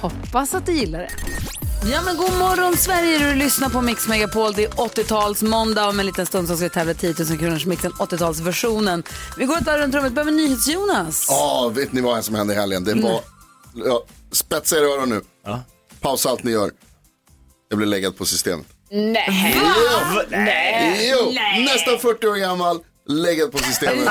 Hoppas att du gillar det. Ja men god morgon Sverige, du lyssnar på Mix Megapol. Det är 80-tals måndag om en liten stund så ska vi tävla 10 000 kronors mixen 80-talsversionen. Vi går ett varv runt rummet, behöver NyhetsJonas. Ja, vet ni vad som hände i helgen? Det var, ja, spetsa er öron nu. Pausa allt ni gör. Jag blev läggad på systemet. Nej. Jo, jo, nästan 40 år gammal, läggad på systemet.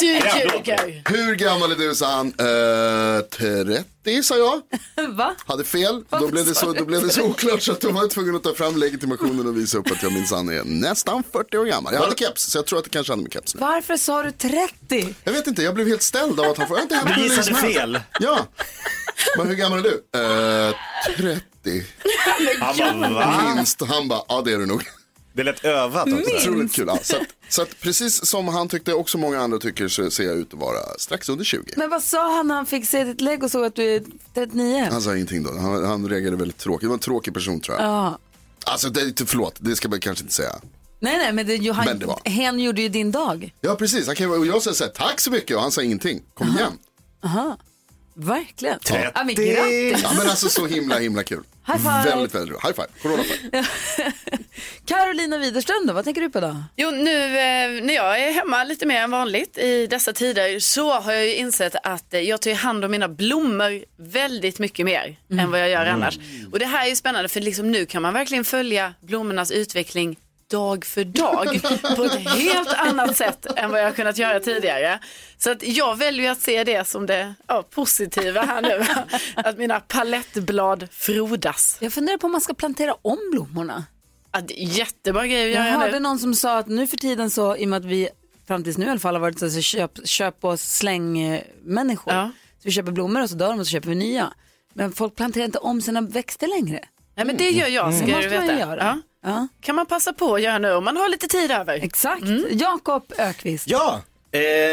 Du ljuger. Hur gammal är du, sa han. Eh, 30, sa jag. Va? Hade fel. Då blev, det så, då blev det så oklart så att de var tvungna att ta fram legitimationen och visa upp att jag minsann är nästan 40 år gammal. Jag hade keps, så jag tror att det kanske hade med keps nu. Varför sa du 30? Jag vet inte, jag blev helt ställd av att han får... Hänt Du gissade fel. Ja. Men hur gammal är du? Eh, 30. Han bara, va? Minst. Han bara, ja det är du nog. Det lät övat också. Otroligt kul. Ja, så, att, så att precis som han tyckte, också många andra tycker, så ser jag ut att vara strax under 20. Men vad sa han när han fick se ditt lägg och såg att du är 39? Han sa ingenting då. Han, han reagerade väldigt tråkigt. Det var en tråkig person tror jag. Ja. Alltså, det, förlåt, det ska man kanske inte säga. Nej, nej, men, det, ju, han, Men det var. hen gjorde ju din dag. Ja, precis. Han kan, och jag sa så här, tack så mycket och han sa ingenting. Kom igen. Verkligen. Trettio. Ja, men grattis. Ja, men alltså så himla, himla kul. High five. Väldigt, väldigt roligt. High five. Corona five. Carolina Widerström då, vad tänker du på då? Jo, nu eh, när jag är hemma lite mer än vanligt i dessa tider så har jag ju insett att eh, jag tar hand om mina blommor väldigt mycket mer än vad jag gör annars. Och det här är ju spännande för liksom nu kan man verkligen följa blommornas utveckling dag för dag på ett helt annat sätt än vad jag kunnat göra tidigare. Så att jag väljer att se det som det ja, positiva här nu, att mina palettblad frodas. Jag funderar på om man ska plantera om blommorna. Ja, jättebra grej att Jag göra hörde nu. någon som sa att nu för tiden så, i och med att vi fram tills nu i alla fall har varit så, så köp, köp och släng eh, människor. Ja. Så vi köper blommor och så dör de och så köper vi nya. Men folk planterar inte om sina växter längre. Nej, men det gör jag, ska Det du veta. göra. Ja. Ja, kan man passa på att göra nu om man har lite tid över. exakt. Jakob Ökvist. Ja,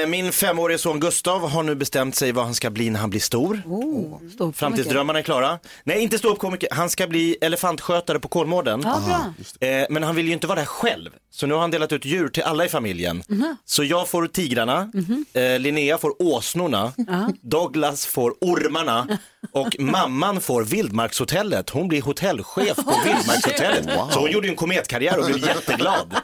min femårige son Gustav har nu bestämt sig vad han ska bli när han blir stor. Oh. Framtidsdrömmarna är klara. Nej, inte ståuppkomiker. Han ska bli elefantskötare på Kolmården. Ja. Eh, men han vill ju inte vara där själv. Så nu har han delat ut djur till alla i familjen. Mhm. Så jag får tigrarna, eh, Linnea får åsnorna, Douglas får ormarna och mamman får Vildmarkshotellet. Hon blir hotellchef på Vildmarkshotellet. Så hon gjorde ju en kometkarriär och blev jätteglad.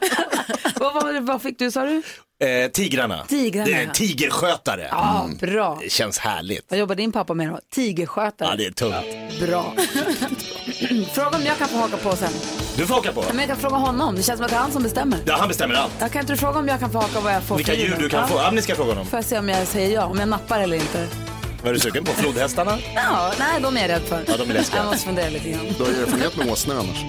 vad, var det- vad fick du sa du? Eh, tigrarna. Tigrarna, Det är tigerskötare. Ja, bra. Det känns härligt. Vad jobbar din pappa med då? Tigerskötare. Ja, det är tungt. Bra. fråga om jag kan få haka på sen. Du får åka på. Men jag kan fråga honom. Det känns som att det är han som bestämmer. Ja, han bestämmer allt. Jag kan inte du fråga om jag kan få haka vad jag får Vilka djur du kan få. Ja, ni ska fråga honom. Får jag se om jag säger ja, om jag nappar eller inte. Vad är du sugen på? Flodhästarna? Ja, nej, de är jag rädd för. Ja, de är läskiga. Jag måste fundera lite grann. Du har ju erfarenhet med åsnor annars.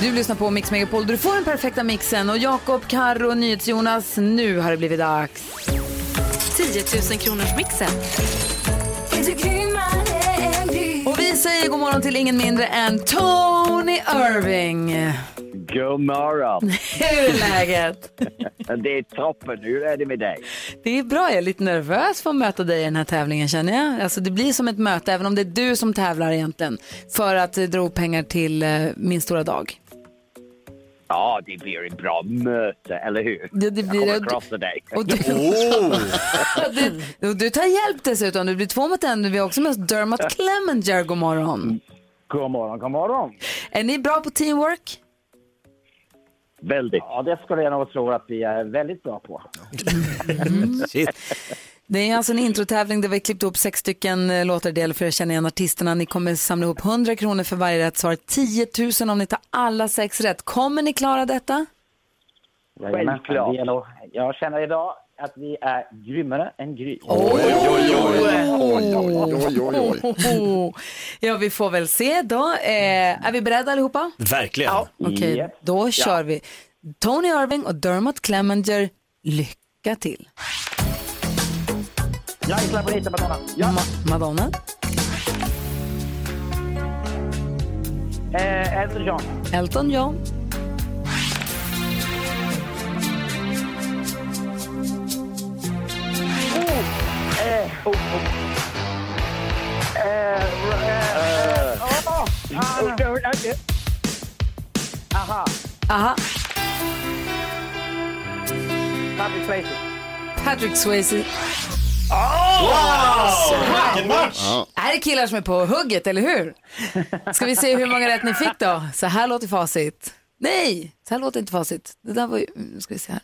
Du lyssnar på Mix Megapol. Du får den perfekta mixen. Och Jakob, Karro och NyhetsJonas, nu har det blivit dags. 10 000 kronors mixen. Och vi säger god morgon till ingen mindre än Tony Irving. God morgon. Hur är läget? Det är toppen. Hur är det med dig? Det är bra, jag är lite nervös för att möta dig i den här tävlingen känner jag. Alltså det blir som ett möte, även om det är du som tävlar egentligen, för att dra pengar till eh, min stora dag. Ja, det blir ett bra möte, eller hur? Det- det blir- Jag kommer krossa dig. Och du, Oh! du, du tar hjälp dessutom, du blir två mot en. Vi har också med oss Dermot Clemenger, god morgon. God morgon, god morgon. Är ni bra på teamwork? Väldigt. Ja, det skulle jag nog tro att vi är väldigt bra på. Shit. Det är alltså en introtävling där vi klippt ihop sex stycken eh, låtar del för att känna igen artisterna. Ni kommer samla ihop 100 kronor för varje rätt svar, 10 000 om ni tar alla sex rätt. Kommer ni klara detta? Självklart. Vi är nog, jag känner idag att vi är grymmare än Gry. Oj, oj, oj. Oj, oj, oj, oj. Ja, vi får väl se då. Eh, är vi beredda allihopa? Verkligen. Okej, Japp. då kör vi. Tony Irving och Dermot Clemenger, lycka till. Jag gissar på lite Madonna. Ja. Ma- Madonna? Eh, Elton John. Elton John. Oh, eh, oh, oh. Aha. Aha. Patrick Swayze. Patrick Swayze. Vilken match! Det här är killar som är på hugget, eller hur? Ska vi se hur många rätt ni fick då? Så här låter facit. Nej, så här låter inte facit. Det där var ju, nu ska vi se här.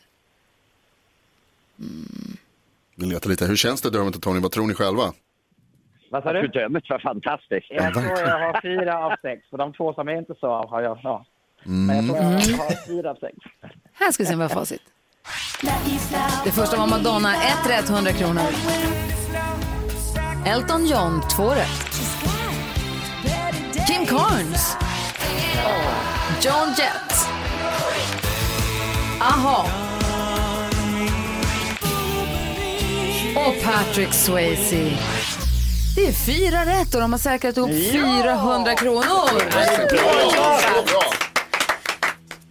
Vi letar lite. Hur känns det Dermot och Tony? Vad tror ni själva? Vad sa du? Dömet var fantastiskt. Jag tror jag har fyra av sex. För de två som jag inte sa har jag, ja. Men jag tror jag har fyra av sex. Här ska vi se vad facit. Det första var Madonna, ett rätt, 100 kronor. Elton John, två rätt. Kim Carnes. John Jett. Aha. Och Patrick Swayze. Det är fyra rätt och de har säkrat ihop 400 kronor.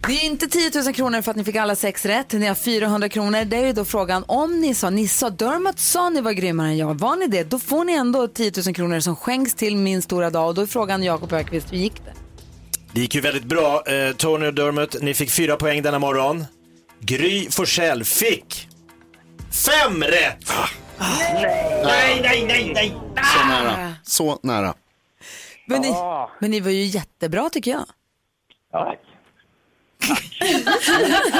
Det är inte 10 000 kronor för att ni fick alla sex rätt. Ni har 400 kronor. Det är ju då frågan om ni sa, ni sa Dermot sa ni var grymmare än jag. Var ni det? Då får ni ändå 10 000 kronor som skänks till min stora dag. Och då är frågan Jakob Ökvist, hur gick det? Det gick ju väldigt bra. Eh, Tony och Dermot, ni fick fyra poäng denna morgon. Gry Forssell fick fem rätt! Nej, nej, nej, nej! Så nära. Så nära. Men ni, Ah. men ni var ju jättebra tycker jag. Tack.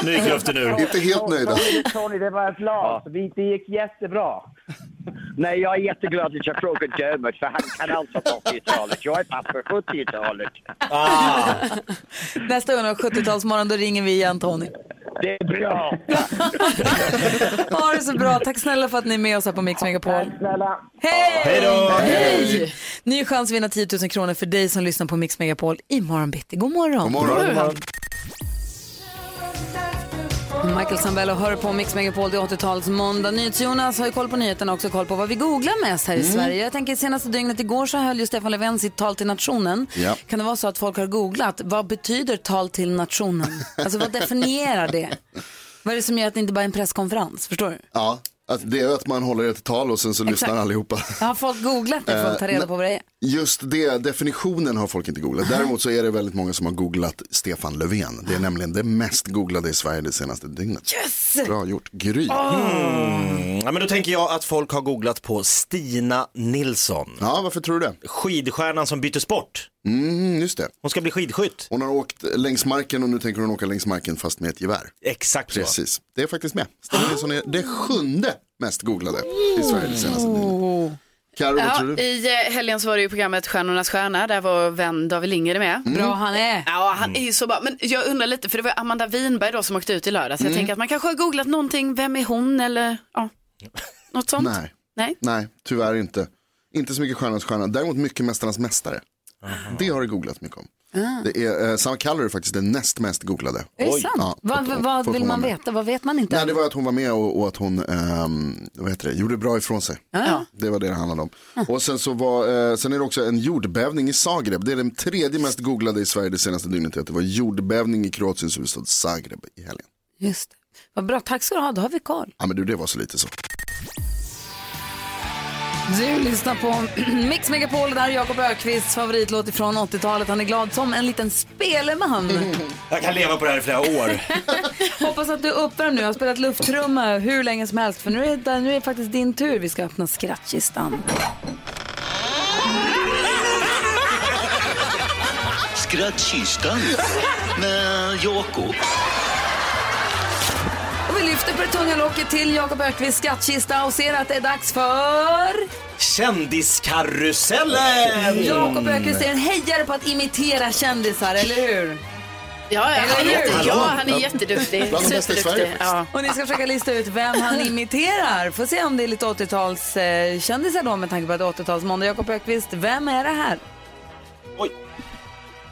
Nu gick luften ur. Inte helt nöjda. Tony, det var ett lag. Det gick jättebra. Nej, jag är jätteglad att jag frågade Dömet för han kan allt om 80-talet. Jag är pappa för 70-talet. Ah, Nästa gång har 70-talsmorgon, då ringer vi igen Tony. Det är bra. Ha det så bra. Tack snälla för att ni är med oss här på Mix Megapol. Tack snälla. Hej! Hej då! Hej! Ny chans att vinna 10 000 kronor för dig som lyssnar på Mix Megapol imorgon bitti. God morgon. God morgon. Michael Sambello hör på Mix Megapol, det är 80-talets måndag. NyhetsJonas har ju koll på nyheterna och också koll på vad vi googlar mest här i Sverige. Jag tänker senaste dygnet igår så höll ju Stefan Löfven sitt tal till nationen. Ja. Kan det vara så att folk har googlat, vad betyder tal till nationen? Alltså vad definierar det? Vad är det som gör att det inte bara är en presskonferens? Förstår du? Ja, att det är att man håller ett tal och sen så lyssnar allihopa. Har folk googlat det för att ta reda på vad det är? Just det, definitionen har folk inte googlat. Däremot så är det väldigt många som har googlat Stefan Löfven. Det är nämligen det mest googlade i Sverige det senaste dygnet. Yes! Bra gjort, Gry. Ja, men då tänker jag att folk har googlat på Stina Nilsson. Ja, varför tror du det? Skidstjärnan som byter sport. Mm, just det. Hon ska bli skidskytt. Hon har åkt längs marken och nu tänker hon åka längs marken fast med ett gevär. Exakt så. Precis, det är faktiskt med. Nilsson är det sjunde mest googlade i Sverige det senaste dygnet. Karo, vad tror du? I eh, helgen så var det ju programmet Stjärnornas stjärna, där var vän David Lindgren med. Bra han är. Ja, han är ju så bra. Men jag undrar lite, för det var Amanda Winberg då som åkte ut i lördags. Jag tänker att man kanske har googlat någonting, vem är hon eller ja, något sånt. Nej. Nej. Nej, tyvärr inte. Inte så mycket Stjärnornas stjärna, däremot mycket Mästarnas mästare. Det har det googlat mycket om. Det är, eh, Sanna Kallur är faktiskt det näst mest googlade. Är det sant? Ja, vad vad folk vill man veta? Vad vet man inte? Nej, det var att hon var med och, och att hon ehm, vad heter det, gjorde bra ifrån sig. Det var det det handlade om. Och sen, så var, eh, sen är det också en jordbävning i Zagreb. Det är den tredje mest googlade i Sverige det senaste dygnet. Att det var jordbävning i Kroatiens huvudstad Zagreb i helgen. Just det. Vad bra, tack ska du ha, då har vi koll. Ja men du, det var så lite så. Du lyssnar på Mix Megapol, där är Jakob Ökvists favoritlåt från 80-talet. Han är glad som en liten speleman. Jag kan leva på det här i flera år. Hoppas att du är uppvärmd nu. Jag har spelat lufttrumma hur länge som helst. För nu är det, nu är det faktiskt din tur. Vi ska öppna skrattkistan. Skrattkistan med Jakob. Och vi lyfter på det tunga locket till Jakob Ökvists skattkista och ser att det är dags för... Kändiskarusellen! Jakob Ökvist är en hejare på att imitera kändisar, eller hur? Ja, ja, han, är, hur? ja, han är jätteduktig. Bland de bästa i Sverige Superduktig. Ja. Och ni ska försöka lista ut vem han imiterar. Får se om det är lite 80-tals eh, då med tanke på att det är 80-talsmåndag. Jakob Ökvist, vem är det här?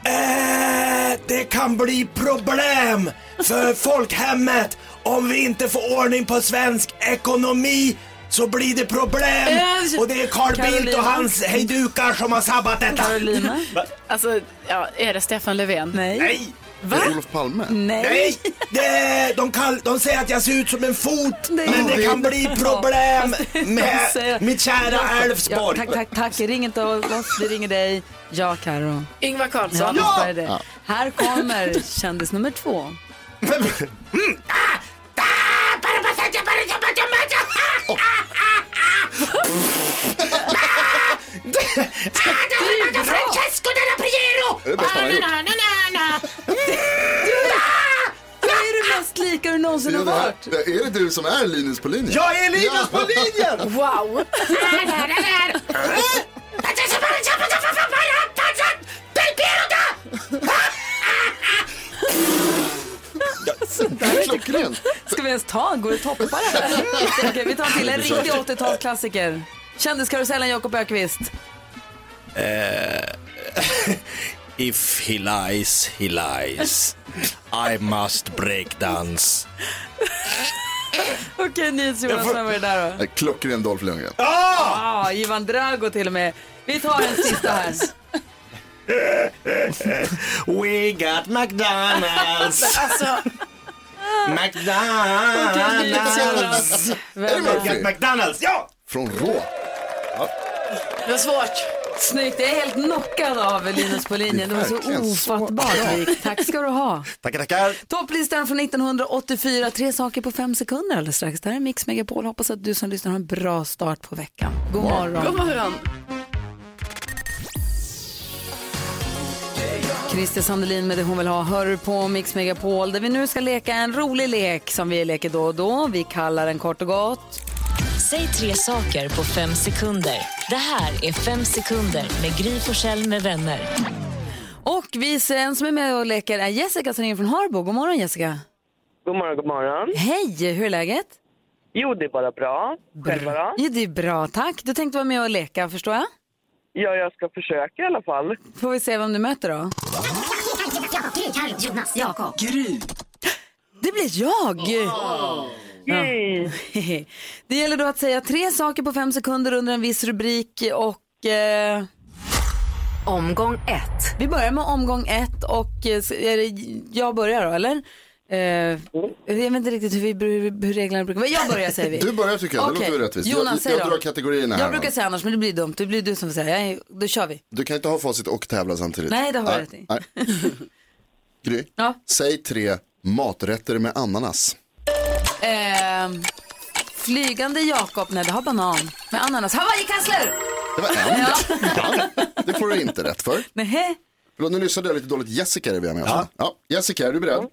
Eh, det kan bli problem för folkhemmet om vi inte får ordning på svensk ekonomi så blir det problem och det är Carl Bildt Carolina. och hans hejdukar som har sabbat detta. Carolina? Alltså, ja, är det Stefan Löfven? Nej. Nej, Va? Olof Palme? Nej. Det, de, kall, de säger att jag ser ut som en fot, Nej. men det kan bli problem de med säger- mitt kära Ja, Älvsborg. tack, tack, tack. Ring inte oss, vi ringer dig. Ja, Karo. Ingvar Ja, Carlsson. det det. Här kommer kändis nummer två. Francesco della Priero! Det är det bästa han har gjort. Vad är det mest lika du någonsin har det här, varit? det- är det du som är Linus på linjen? Jag är Linus på linjen! Wow. Det är klockrent. Ska vi ens ta? Går det att toppa det här? Okej, vi tar till en riktig 80-talsklassiker. Kändiskarusellen Jakob Ökvist. If he lies, he lies. I must break dance. Okej, NyhetsJonas, vem var det där då? Nej, Klockren Dolph Lundgren. Ja, Ivan Drago till och med. Vi tar en sista här. We got McDonalds. Alltså, Okej, NyhetsJonas. McDonalds. Är det We got? McDonalds, ja! Från Rå. det var svårt. Snyggt, jag är helt knockad av Linus på linjen. Det var så ofattbart likt. Tack ska du ha. Tackar, tackar. Topplistan från 1984, tre saker på fem sekunder alldeles strax. Det här är Mix Megapol. Hoppas att du som lyssnar har en bra start på veckan. God morgon. God morgon. Christer Sandelin med det hon vill ha hör du på Mix Megapol där vi nu ska leka en rolig lek som vi leker då och då. Vi kallar den kort och gott. Säg tre saker på fem sekunder. Det här är Fem sekunder med Gry Forssell med vänner. Och vi en som är med och leker är Jessica som ringer från Harbo. God morgon Jessica. God morgon, god morgon. Hej, hur är läget? Jo, det är bara bra. Själva då? Ja, det är bra, tack. Du tänkte vara med och leka, förstår jag? Ja, jag ska försöka i alla fall. Får vi se vem du möter då. Det blir jag! Yay! Det gäller då att säga tre saker på fem sekunder under en viss rubrik och... Eh, Omgång ett. vi börjar med omgång ett och eh, är det, jag börjar då, eller? Eh, jag vet inte riktigt hur, vi, hur, hur reglerna brukar vara. Jag börjar säger vi. Du börjar tycker jag, det Okej. låter väl rättvist. Jonas, jag, jag då. drar kategorierna här. Jag brukar då. säga annars, men det blir dumt. Det blir du som får säga. Jag då kör vi. Du kan inte ha facit och tävla samtidigt. Nej, det har du rätt i. Gry, Ja. säg tre maträtter med ananas. Eh, flygande Jakob, nej det har banan. Med ananas. Hawaii-kassler! Det var en. Ja. Det får du inte rätt för. Nähä. Förlåt, nu lyssnade jag lite dåligt. Jessica är vi med ja. ja. Jessica, är du beredd?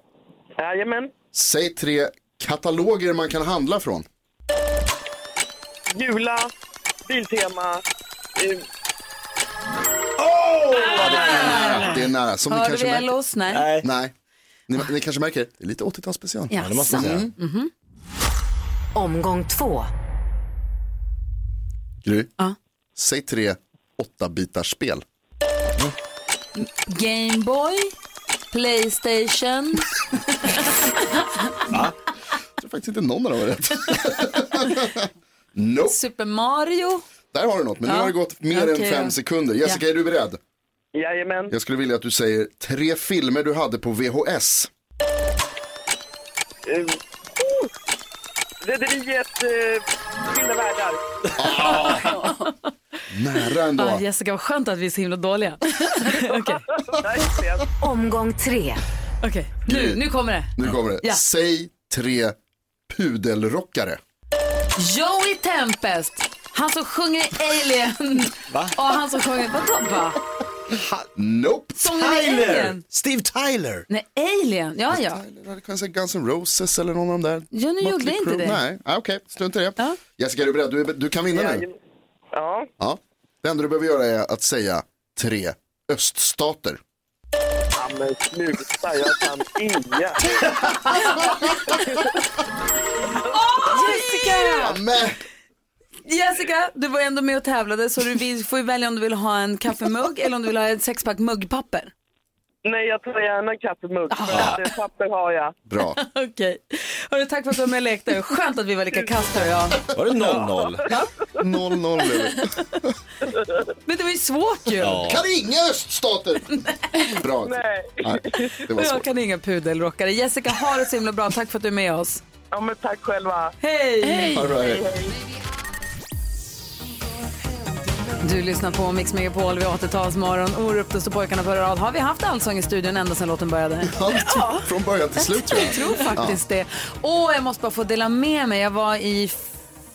Jajamän. Säg tre kataloger man kan handla från. Jula, Biltema. Eh, Det är nära. Som ni Hörde kanske vi märker. Ellos? Nej. Nej. Nej. Ni, ni kanske märker, det är lite 80-talsspecial. Ja, det måste man säga. Omgång två. Gry, Ja. säg tre åtta bitars spel. Gameboy, Playstation, Jag tror faktiskt inte någon av dem var rätt. nope. Super Mario. Där har du något, men nu Ja. har det gått mer Okej än fem sekunder. Jessica, Ja. är du beredd? Jajamän. Jag skulle vilja att du säger tre filmer du hade på VHS. Eh, oh! Rederiet eh, Skilda världar. Nära ändå. Ah, Jessica, vad skönt att vi är så himla dåliga. Okej, Verkligen. Omgång tre. okej. Nu, nu kommer det. Nu kommer det. Ja. Säg tre pudelrockare. Joey Tempest. Han som sjunger i Alien. Va? Och han som sjunger, vadå va? Nope. Sången i Tyler! Steve Tyler! Nej, Alien. Ja, ja. Kan jag säga Guns N' Roses eller någon av de där. Ja, nu gjorde Mötley inte det. Nej, ah, okej, strunt i det. Ja. Jessica, är du beredd? Du, är, du kan vinna nu. Ja. Ja. Det enda du behöver göra är att säga tre öststater. ja, men sluta. Jag kan inga. Jessica! Men, Jessica, du var ändå med och tävlade så du får ju välja om du vill ha en kaffemugg eller om du vill ha ett sexpack muggpapper. Nej, jag tar gärna kaffemugg. för att, eh, Papper har jag. Bra. Okej. Hörru, tack för att du var med och lekte. Skönt att vi var lika kast här och jag. Var det 0-0? 0-0 blev det. Men det var ju svårt ju. Ja. Kan inga öststater! Bra. Nej. Nej, det var jag kan inga pudelrockare. Jessica, ha det så himla bra. Tack för att du är med oss. Ja, men tack själva. Hej! All right. Du lyssnar på Mix Megapol vid 80-talsmorgon. Orup, står pojkarna på rad. Har vi haft allsång i studion ända sedan låten började? Ja, Från början till slut Jag tror faktiskt det. Och jag måste bara få dela med mig. Jag var i,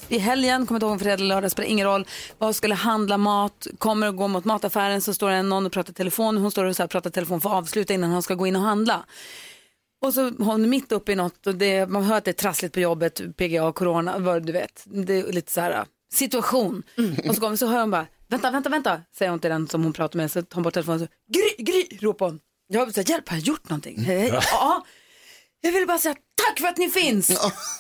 i helgen, kommer inte ihåg om fredag eller lördag, spelar ingen roll. Och skulle handla mat, kommer och går mot mataffären så står det någon och pratar telefon. Hon står och så här, pratar telefon för att avsluta innan hon ska gå in och handla. Och så hon mitt uppe i något och det, man hör att det är trassligt på jobbet, PGA, corona, vad du vet. Det är lite så här situation. Och så, kommer, så hör hon bara, vänta, vänta, vänta, säger hon till den som hon pratar med. Så tar hon bort telefonen och så, Gry, Gry, ropar hon. Jag vill säga, hjälp, har jag gjort någonting? Hej. Ja, jag vill bara säga tack för att ni finns.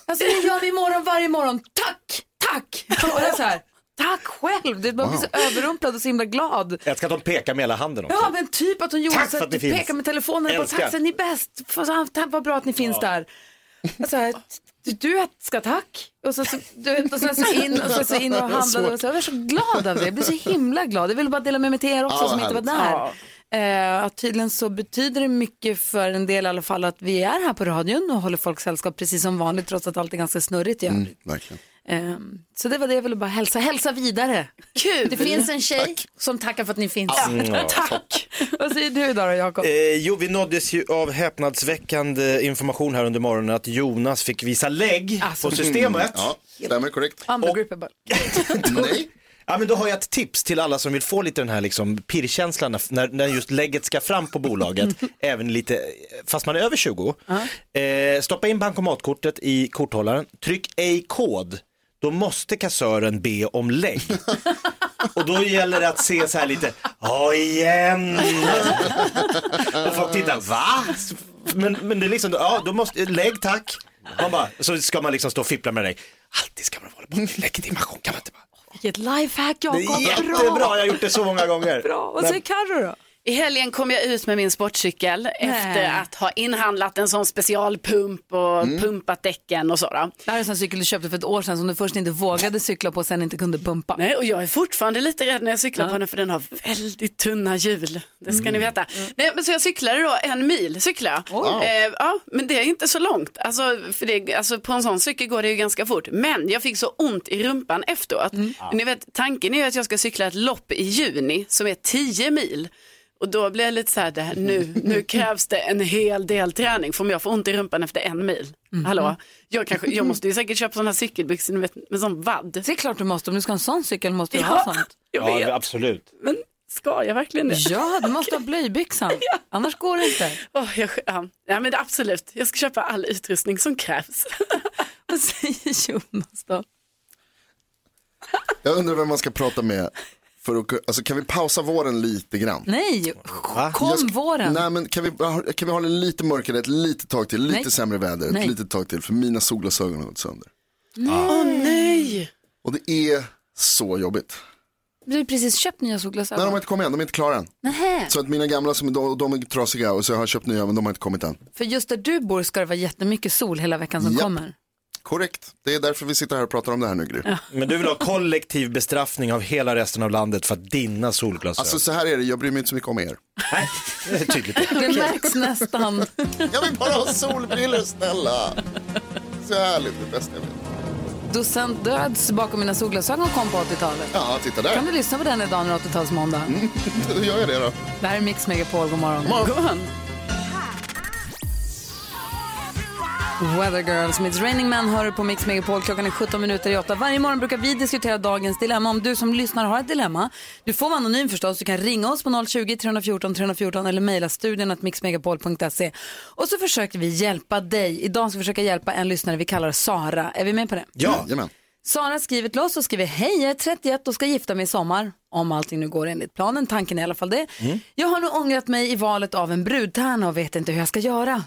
Alltså det gör vi imorgon varje morgon. Tack, tack. Och jag är så här, tack själv. Det bara blir så överrumplad och så himla glad. Jag ska att de pekar med hela handen också. Ja men typ att hon gjorde Tack så att att pekar med telefonen och bara Älskar. tack så ni är bäst. Så, tack, vad bra att ni finns där. Och så här, du, ska tack. Och så, så, du, vet, och sen så in och, så, så in och handlade. Och så, jag var så glad av det. Jag blev så himla glad. Jag ville bara dela med mig till er också Ja, som inte var där. Eh, att tydligen så betyder det mycket för en del i alla fall att vi är här på radion och håller folk sällskap precis som vanligt trots att allt är ganska snurrigt i övrigt. Verkligen. Eh, så det var det jag ville bara hälsa. Hälsa vidare. Kul! Det finns en tjej som tackar för att ni finns. Mm, Tack. Vad säger du idag då Jakob? Eh, jo, vi nåddes ju av häpnadsväckande information här under morgonen att Jonas fick visa lägg Alltså. på systemet. Ja, stämmer korrekt. Unbegrippable. Nej. Ja, men då har jag ett tips till alla som vill få lite den här liksom pirrkänslan när- när, just lägget ska fram på bolaget, även lite, fast man är över 20. Eh, stoppa in bankomatkortet i korthållaren, tryck ej kod, då måste kassören be om lägg. Och då gäller det att se så här lite, ja igen. Och folk tittar, va? Men, men det är liksom, ja då måste, lägg tack. Man bara, så ska man liksom stå och fippla med dig. Alltid ska man hålla på med legitimation, kan man inte bara. Vilket lifehack Det Jakob. är jättebra, jag har gjort det så många gånger. Bra. Vad säger Carro då? I helgen kom jag ut med min sportcykel efter att ha inhandlat en sån specialpump och pumpat däcken och så. Då. Det här är en sån cykel du köpte för ett år sedan som du först inte vågade cykla på och sen inte kunde pumpa. Nej, och jag är fortfarande lite rädd när jag cyklar på den för den har väldigt tunna hjul. Det ska ni veta. Nej, men så jag cyklade då en mil cyklar jag. Eh, ja, men det är inte så långt. Alltså, för det, alltså, på en sån cykel går det ju ganska fort. Men jag fick så ont i rumpan efteråt. Ni vet, tanken är ju att jag ska cykla ett lopp i juni som är 10 mil. Och då blir jag lite så här, det här nu, nu krävs det en hel del träning för om jag får ont i rumpan efter en mil. Hallå, jag, kanske, jag måste ju säkert köpa sådana cykelbyxor med, med sån vadd. Det är klart du måste, om du ska ha en sån cykel måste du ha sånt. jag vet. Ja, absolut. Men ska jag verkligen det? Ja, du måste ha blöjbyxan. Annars går det inte. Åh, jag, ja. ja, men det, absolut. Jag ska köpa all utrustning som krävs. Vad säger Jonas då? Jag undrar vem man ska prata med. För att, alltså, kan vi pausa våren lite grann? Nej, Jag kom sk- våren. Nej, men kan vi, kan vi ha det lite mörkare ett litet tag till, lite Nej. sämre väder, Nej. ett litet tag till, för mina solglasögon har gått sönder. Åh nej! Och det är så jobbigt. Du har precis köpt nya Nej, de solglasögon. har inte kommit än, de är inte klara än. Nähä. Så att mina gamla, som, de, de är trasiga och så jag har köpt nya, men de har inte kommit än. För just där du bor ska det vara jättemycket sol hela veckan som Japp. kommer. Korrekt, det är därför vi sitter här och pratar om det här nu Gry. Men du vill ha kollektiv bestraffning av hela resten av landet för att dina solglasögon. Alltså så här är det, jag bryr mig inte så mycket om er. Nej, det är tydligt. Det märks nästan. Jag vill bara ha solbriller snälla. Så härligt, det bästa jag vet. Docent Döds bakom mina solglasögon kom på 80-talet. Ja, titta Kan där. du lyssna på den idag när det är 80-talsmåndag? Då gör jag det då. Det här är Mix Megapol, god morgon. Weather Girls med It's Raining Men hör du på Mix Megapol. Klockan är 17 minuter i 8. Varje morgon brukar vi diskutera dagens dilemma. Om du som lyssnar har ett dilemma, du får vara anonym förstås. Du kan ringa oss på 020-314 314 eller mejla studion att mixmegapol.se. Och så försöker vi hjälpa dig. Idag ska vi försöka hjälpa en lyssnare vi kallar Sara. Är vi med på det? Ja, Jajamän. Sara skriver till oss och skriver hej, jag är 31 och ska gifta mig i sommar. Om allting nu går enligt planen, tanken är i alla fall det. Jag har nu ångrat mig i valet av en brudtärna och vet inte hur jag ska göra.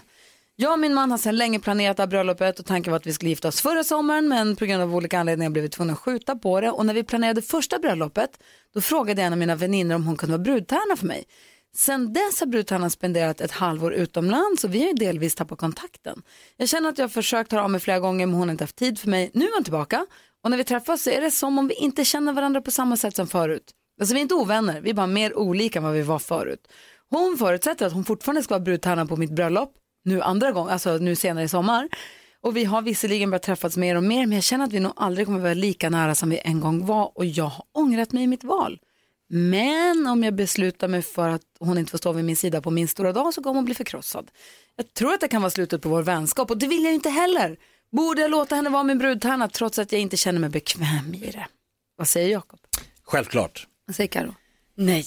Jag och min man har sedan länge planerat det här bröllopet och tanken var att vi skulle gifta oss förra sommaren men på grund av olika anledningar blev vi tvungna att skjuta på det och när vi planerade första bröllopet då frågade jag en av mina vänner om hon kunde vara brudtärna för mig. Sen dess har brudtärnan spenderat ett halvår utomlands och vi har ju delvis tappat kontakten. Jag känner att jag har försökt höra av mig flera gånger men hon har inte haft tid för mig. Nu är hon tillbaka och när vi träffas så är det som om vi inte känner varandra på samma sätt som förut. Alltså vi är inte ovänner, vi är bara mer olika än vad vi var förut. Hon förutsätter att hon fortfarande ska vara brudtärna på mitt bröllop, nu andra gången, alltså nu senare i sommar. Och vi har visserligen börjat träffas mer och mer men jag känner att vi nog aldrig kommer vara lika nära som vi en gång var och jag har ångrat mig i mitt val. Men om jag beslutar mig för att hon inte får stå vid min sida på min stora dag så kommer hon bli förkrossad. Jag tror att det kan vara slutet på vår vänskap och det vill jag ju inte heller. Borde jag låta henne vara min brudtärna trots att jag inte känner mig bekväm i det? Vad säger Jakob? Självklart. Vad säger Karo? Nej.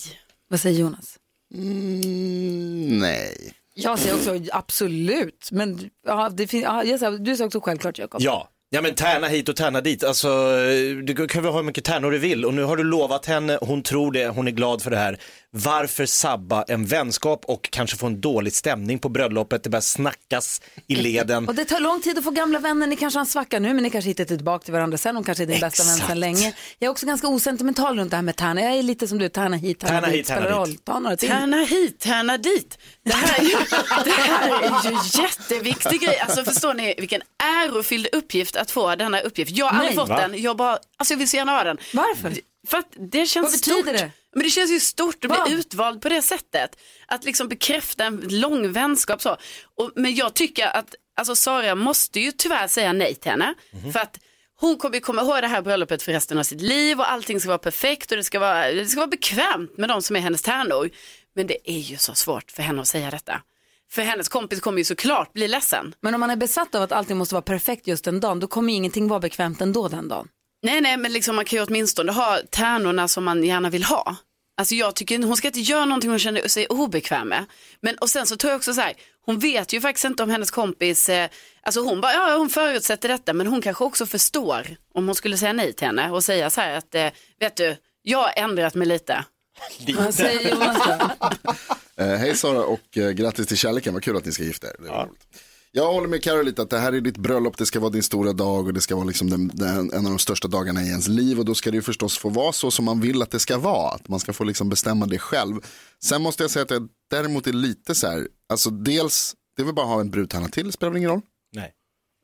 Vad säger Jonas? Mm, nej. Jag säger också absolut, men ja, det fin- ja, jag säger, du säger också självklart Jakob. Ja. Ja men tärna hit och tärna dit, alltså du kan väl ha hur mycket tärnor du vill och nu har du lovat henne, hon tror det, hon är glad för det här. Varför sabba en vänskap och kanske få en dålig stämning på bröllopet, det börjar snackas i leden. Och det tar lång tid att få gamla vänner, ni kanske har en svacka nu men ni kanske hittar tillbaka till varandra sen, hon kanske är din bästa vän Exakt. sedan länge. Jag är också ganska osentimental runt det här med tärna, jag är lite som du, tärna hit, tärna, Tärna dit, hit, tärna spelar roll, dit. ta några till. Tärna hit, tärna dit. Det här, är ju, det här är ju jätteviktig grej. Alltså förstår ni vilken ärofylld uppgift att få denna uppgift. Jag har aldrig Nej. fått Va? den. Jag bara, alltså jag vill så gärna ha den. Varför? För att det känns Vad betyder stort. det? Men det känns ju stort att Vad? bli utvald på det sättet. Att liksom bekräfta en lång vänskap så. Och, men jag tycker att, alltså Sara måste ju tyvärr säga nej till henne. För att hon kommer ju komma ihåg det här bröllopet för resten av sitt liv och allting ska vara perfekt och det ska vara, det ska vara bekvämt med de som är hennes tärnor. Men det är ju så svårt för henne att säga detta. För hennes kompis kommer ju såklart bli ledsen. Men om man är besatt av att allting måste vara perfekt just den dagen, då kommer ju ingenting vara bekvämt ändå den dagen. Nej, nej, men liksom man kan ju åtminstone ha tärnorna som man gärna vill ha. Alltså jag tycker hon ska inte göra någonting hon känner sig obekväm med. Men och sen så tror jag också så här, hon vet ju faktiskt inte om hennes kompis, eh, alltså hon bara, ja hon förutsätter detta, men hon kanske också förstår om hon skulle säga nej till henne och säga så här att, eh, vet du, jag har ändrat mig lite. Vad säger Jonas? Eh, hej Sara och eh, grattis till kärleken, vad kul att ni ska gifta er. Det är roligt. Jag håller med Carro lite att det här är ditt bröllop, det ska vara din stora dag och det ska vara liksom den, den, en av de största dagarna i ens liv och då ska det ju förstås få vara så som man vill att det ska vara, att man ska få liksom bestämma det själv. Sen måste jag säga att jag däremot är lite så här, alltså dels, det är väl bara att ha en brudtärna till, spelar väl ingen roll. Nej.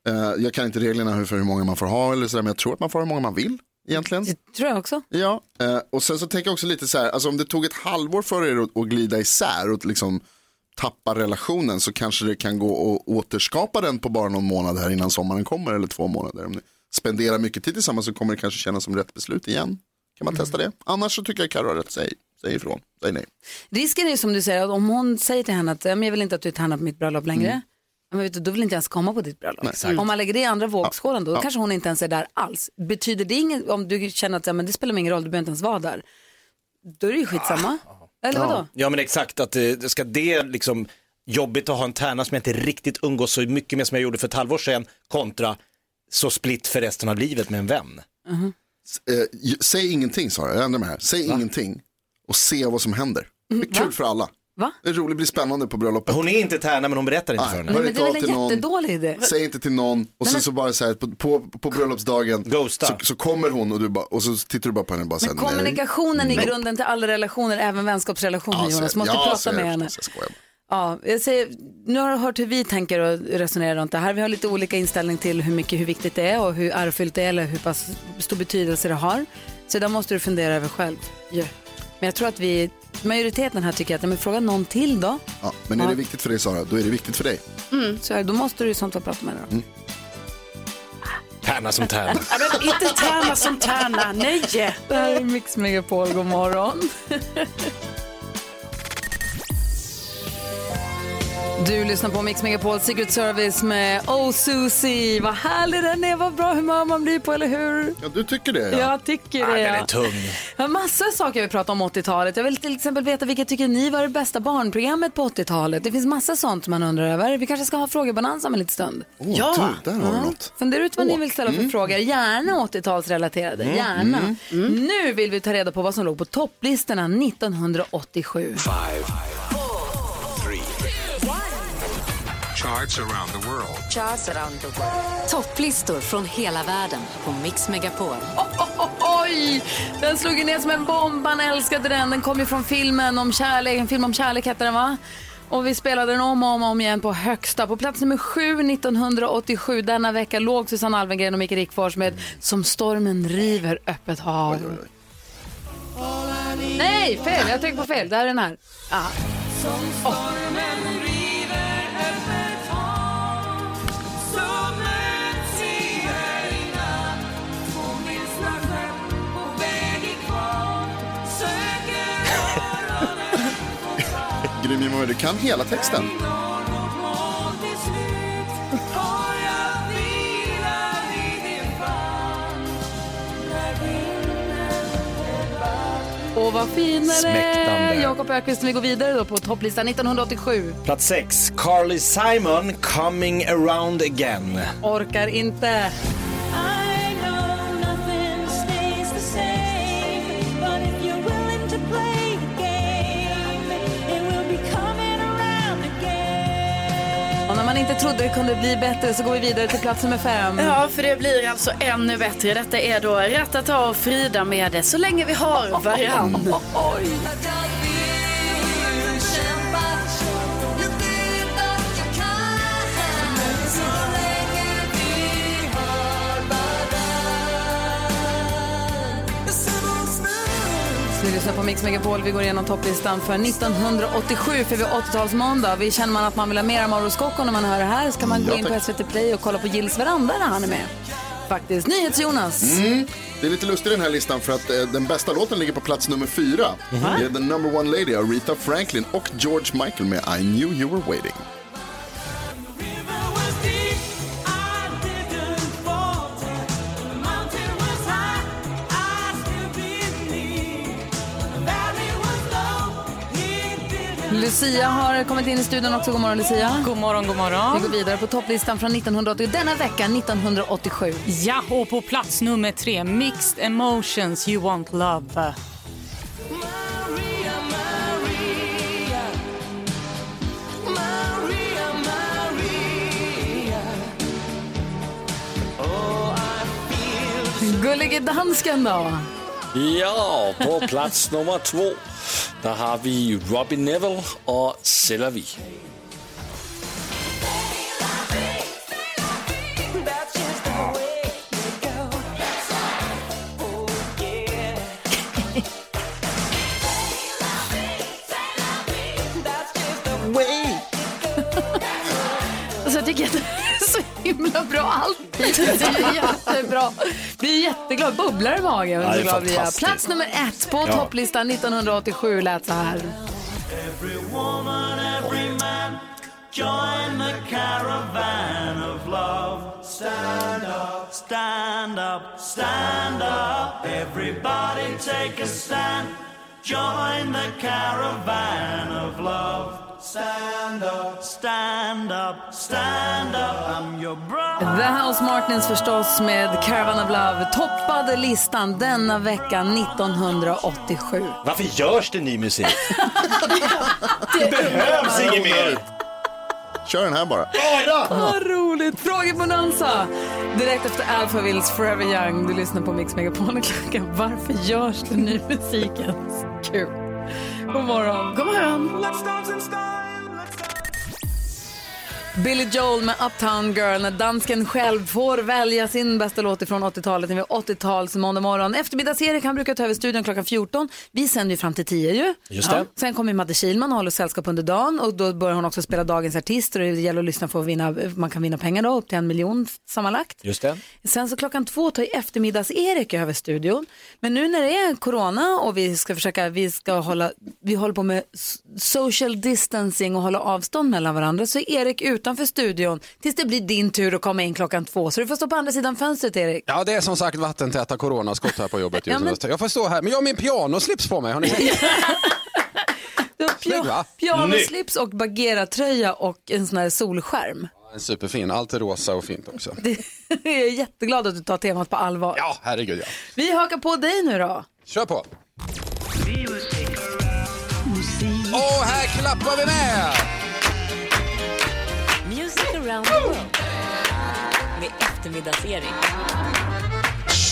Eh, jag kan inte reglerna hur- för hur många man får ha eller så där, men jag tror att man får ha hur många man vill egentligen. Det tror jag också. Ja, eh, och sen så tänker jag också lite så här, alltså om det tog ett halvår för er att, att glida isär och liksom tappa relationen så kanske det kan gå att återskapa den på bara någon månad här innan sommaren kommer eller två månader. Om ni spenderar mycket tid tillsammans så kommer det kanske kännas som rätt beslut igen. Kan man testa det? Annars så tycker jag Carro har rätt, säg, säg ifrån, säg nej. Risken är som du säger, att om hon säger till henne att "Ja, men jag vill inte att du är tärna på mitt bröllop längre, ja, men vet du, då vill inte ens komma på ditt bröllop. Om man lägger det i andra vågskålen då, då kanske hon inte ens är där alls. Betyder det inget, om du känner att ja, men det spelar ingen roll, du behöver inte ens vara där, då är det ju skitsamma. Eller vadå? Ja men exakt, att eh, det ska det liksom jobbigt att ha en tärna som jag inte riktigt umgås så mycket med som jag gjorde för ett halvår sedan kontra så split för resten av livet med en vän. Eh, j- säg ingenting Sara, jag ändrar mig här. Säg ingenting och se vad som händer. Det är kul för alla. Va? Det är roligt, det blir spännande på bröllopet. Hon är inte tärna men hon berättar inte för henne. Nej, men det är väl en någon. jättedålig idé. Säg inte till någon och sen så bara så här på, på, på bröllopsdagen så, så kommer hon och, du bara, och så tittar du bara på henne och bara säger Men kommunikationen är grunden till alla relationer, även vänskapsrelationer Jonas. Måste prata med henne. Jag. Ja, jag säger, nu har du hört hur vi tänker och resonerar runt det här. Vi har lite olika inställning till hur mycket, hur viktigt det är och hur ärofyllt det är eller hur pass stor betydelse det har. Så där måste du fundera över själv. Ja. Men jag tror att vi, majoriteten här tycker att, men fråga någon till då. Ja, men är Ja. det viktigt för dig Sara, då är det viktigt för dig. Så här, då måste du ju sånt att prata med henne då. Tärna som tärna. Ja, men inte tärna som tärna, nej. Det här är Mix Megapol, god morgon. Du lyssnar på Mix Megapol Secret Service med Oh Susie. Vad härlig den är, vad bra humör man blir på, eller hur? Ja, du tycker det ja. Jag tycker Ja, det. den Ja. är tung. Jag har massor av saker jag vill prata om 80-talet. Jag vill till exempel veta vilket tycker ni var det bästa barnprogrammet på 80-talet. Det finns massa sånt man undrar över. Vi kanske ska ha frågebalansa om en liten stund. Oh, Ja. du, där har du något. Fundera ut vad ni vill ställa för frågor. Gärna 80-talsrelaterade. Gärna. Nu vill vi ta reda på vad som låg på topplistorna 1987. Charts around the world. Charts around the world. Topplistor från hela världen på Mix Megapol. Oj! Den slog ju ner som en bomb. Han älskade den. Den kom ju från filmen om kärlek. En film om kärlek hette den va? Och vi spelade den om och om, och om igen på högsta. På plats nummer sju 1987 denna vecka låg Susanne Alvengren och Micke Rickfors med Som stormen river öppet hav. Nej, fel. Jag tänkte på fel. Det här är den här. Ah. Gry Mimo, du kan hela texten. Och vad finare! Smäktande. Jakob Öqvist, vi går vidare då på topplistan 1987. Plats 6, Carly Simon, Coming around again. Orkar inte. Man inte trodde det kunde bli bättre så går vi vidare till plats nummer fem. Ja, för det blir alltså ännu bättre. Detta är då Ratata och Frida med det, så länge vi har varann. Ni lyssnar på Mix Megapol. Vi går igenom topplistan för 1987 för vi har 80-talsmåndag. Vi känner man att man vill ha mer Mauro Scocco när man hör det här ska man gå Ja, in på. SVT Play och kolla på Gills veranda när han är med. Faktiskt. NyhetsJonas. Mm. Det är lite lustigt den här listan för att eh, den bästa låten ligger på plats nummer fyra. Det är The Number One Lady av Rita Franklin och George Michael med I Knew You Were Waiting. Lucia har kommit in i studion också. God morgon Lucia. God morgon, god morgon. Vi går vidare på topplistan från 1980. Denna vecka 1987. Ja, och på plats nummer tre, Mixed Emotions, You Want Love. Gullige dansken då? Ja, på plats nummer två där har vi Robin Neville och Cellavi. Alltså jag tycker att det är så himla bra alltid. Det är jättebra. Blir jätteglad. Bubblar i magen. Ja, det är blir jag. Plats nummer ett på Ja. topplistan 1987 lät så här. Every woman, every man, join the caravan of love. Stand up, stand up, stand up. Everybody take a stand. Join the caravan of love. Stand up, stand up, stand up. I'm your brother. The House Martins förstås med Caravan of Love toppade listan denna vecka 1987. Varför görs det ny musik? det behövs inget mer. Kör den här bara. Vad roligt! Frågebonanza! Direkt efter Alphavilles Forever Young. Du lyssnar på Mix Megapol och klockan. Varför görs det ny musik ens? Kul. God morgon. God morgon. Billy Joel med Uptown Girl när dansken själv får välja sin bästa låt från 80-talet. när vi har 80-tals måndag morgon. Eftermiddags-Erik han brukar ta över studion klockan 14. Vi sänder ju fram till 10 ju. Just det. Sen kommer Madde Kihlman och håller sällskap under dagen och då börjar hon också spela dagens artist och det gäller att lyssna för att vinna, man kan vinna pengar då upp till en miljon sammanlagt. Just det. Sen så klockan två tar eftermiddags-Erik över studion. Men nu när det är corona och vi ska försöka, vi ska hålla, vi håller på med social distancing och hålla avstånd mellan varandra så är Erik utanför studion tills det blir din tur att komma in klockan två. Så du får stå på andra sidan fönstret Erik. Ja, det är som sagt vattentäta coronaskott här på jobbet just Ja, men- Jag får stå här, men jag har min pianoslips på mig. Har ni? Du har pia- pianoslips och bagheera-tröja och en sån här solskärm. En superfin, allt är rosa och fint också. Jag är jätteglad att du tar temat på allvar. Ja, herregud ja. Vi hakar på dig nu då. Kör på. Och här klappar vi med! Music around the world. Med eftermiddagsserie.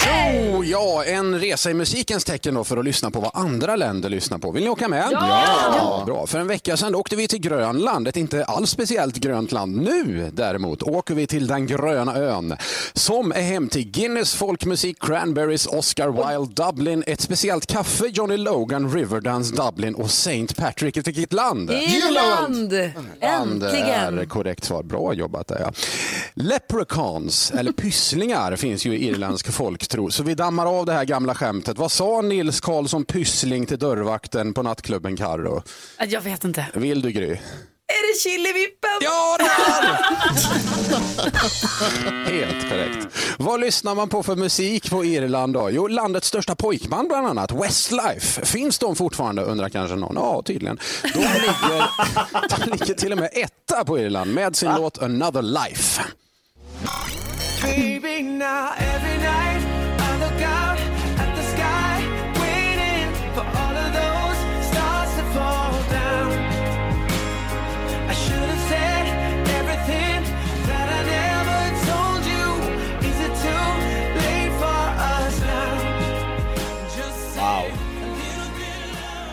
Så, ja, en resa i musikens tecken då för att lyssna på vad andra länder lyssnar på. Vill ni åka med? Ja! Bra. För en vecka sedan åkte vi till Grönland, ett inte alls speciellt grönt land. Nu däremot åker vi till den gröna ön som är hem till Guinness folkmusik, Cranberries, Oscar Wilde, Dublin, ett speciellt kaffe, Johnny Logan, Riverdance, Dublin och St. Patrick. Vilket land? Irland! Land är Äntligen! korrekt svar. Bra jobbat där ja. Leprechauns, eller pysslingar, finns ju i irländsk folktro. Så vi dammar av det här gamla skämtet. Vad sa Nils Karlsson Pyssling till dörrvakten på nattklubben Carro? Jag vet inte. Vill du Gry? Är det Chilivippen? Ja, Helt korrekt. Vad lyssnar man på för musik på Irland då? Jo, landets största pojkband bland annat, Westlife. Finns de fortfarande undrar kanske någon? Ja, tydligen. De ligger, de ligger till och med etta på Irland med sin låt Another Life. Baby, now every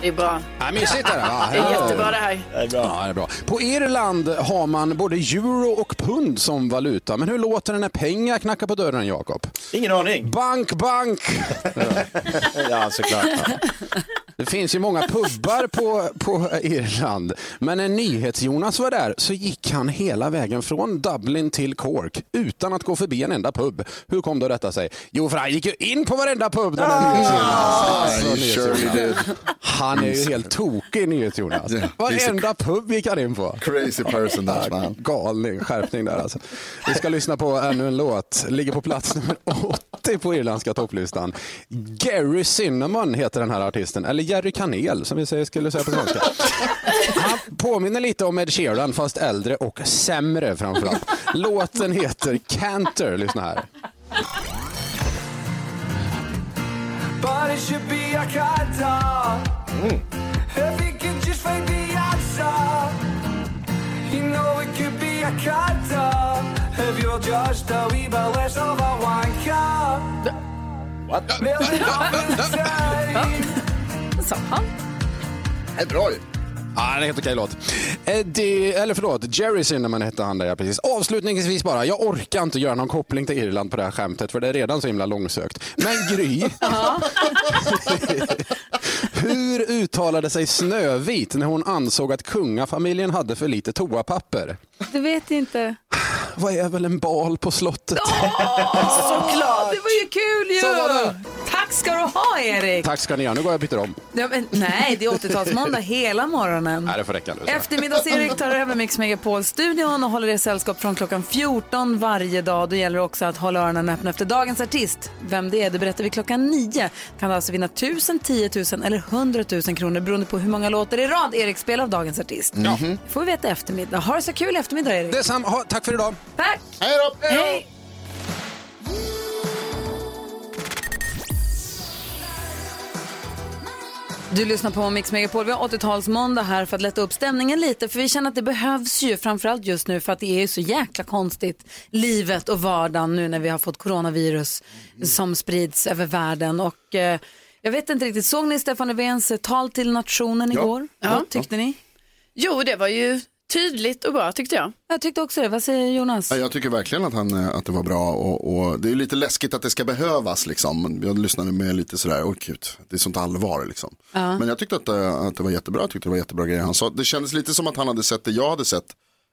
Det är bra. Ja, mysigt är det, va? Det är jättebra det här. Det är bra. Ja, det är bra. På Irland har man både euro och pund som valuta. Men hur låter det när pengar knackar på dörren, Jakob? Ingen aning. Bank, bank! ja, såklart. Det finns ju många pubbar på, på Irland. Men när NyhetsJonas var där så gick han hela vägen från Dublin till Cork utan att gå förbi en enda pub. Hur kom då detta sig? Jo, för han gick ju in på varenda pub. Den här NyhetsJonas. Alltså, NyhetsJonas. did. Han är ju helt tokig, NyhetsJonas. Yeah, Varenda pub gick han in på. Crazy person that man. Galning, skärpning där alltså. Vi ska lyssna på ännu en låt. Ligger på plats nummer 80 på irländska topplistan. Gary Cinnamon heter den här artisten, eller Jerry Kanel som vi säger, skulle säga på svenska. Han påminner lite om Ed Sheeran fast äldre och sämre framförallt. Låten heter Canter, lyssna här. It should be a cutter. A wee bit less of a wanker. What? Sa han? Det är bra ju. Ja, det är en helt okej låt. Eddie, eller förlåt, Jerry Cinnamon hette han där, ja, precis. Avslutningsvis bara, jag orkar inte göra någon koppling till Irland på det här skämtet för det är redan så himla långsökt. Men Gry, hur uttalade sig Snövit när hon ansåg att kungafamiljen hade för lite toapapper? Du vet inte. Vad är väl en bal på slottet? Såklart! Det var ju kul ju! Tack ska du ha Erik! Tack ska ni ha, nu går jag och byter om. Ja, men, nej, det är 80-talsmåndag hela morgonen. Nej, det får räcka nu. Eftermiddags-Erik tar över Mix Megapol-studion och håller er sällskap från klockan 14 varje dag. Då gäller det också att hålla öronen öppna efter dagens artist. Vem det är, det berättar vi klockan 9. Kan du alltså vinna 1000, 10 000 eller 100 000 kronor beroende på hur många låtar i rad Erik spelar av dagens artist. Ja. Det får vi veta i eftermiddag. Ha det så kul i eftermiddag Erik. Detsamma, tack för idag. Tack! Hej då! Hej! Du lyssnar på Mix Megapol. Vi har 80-talsmåndag här för att lätta upp stämningen lite. För vi känner att det behövs ju, framförallt just nu för att det är så jäkla konstigt, livet och vardagen nu när vi har fått coronavirus som sprids över världen. Och eh, jag vet inte riktigt, såg ni Stefan Löfvens tal till nationen Ja. igår? Ja. Vad tyckte ni? Jo, det var ju tydligt och bra tyckte jag. Jag tyckte också det. Vad säger Jonas? Ja, Jag tycker verkligen att, han, eh, att det var bra och, och det är lite läskigt att det ska behövas liksom. Jag lyssnade med lite sådär, åh gud, det är sånt allvar liksom. Ja. Men jag tyckte att, eh, att det var jättebra, jag tyckte det var jättebra grejer han sa. Det kändes lite som att han hade sett det jag hade sett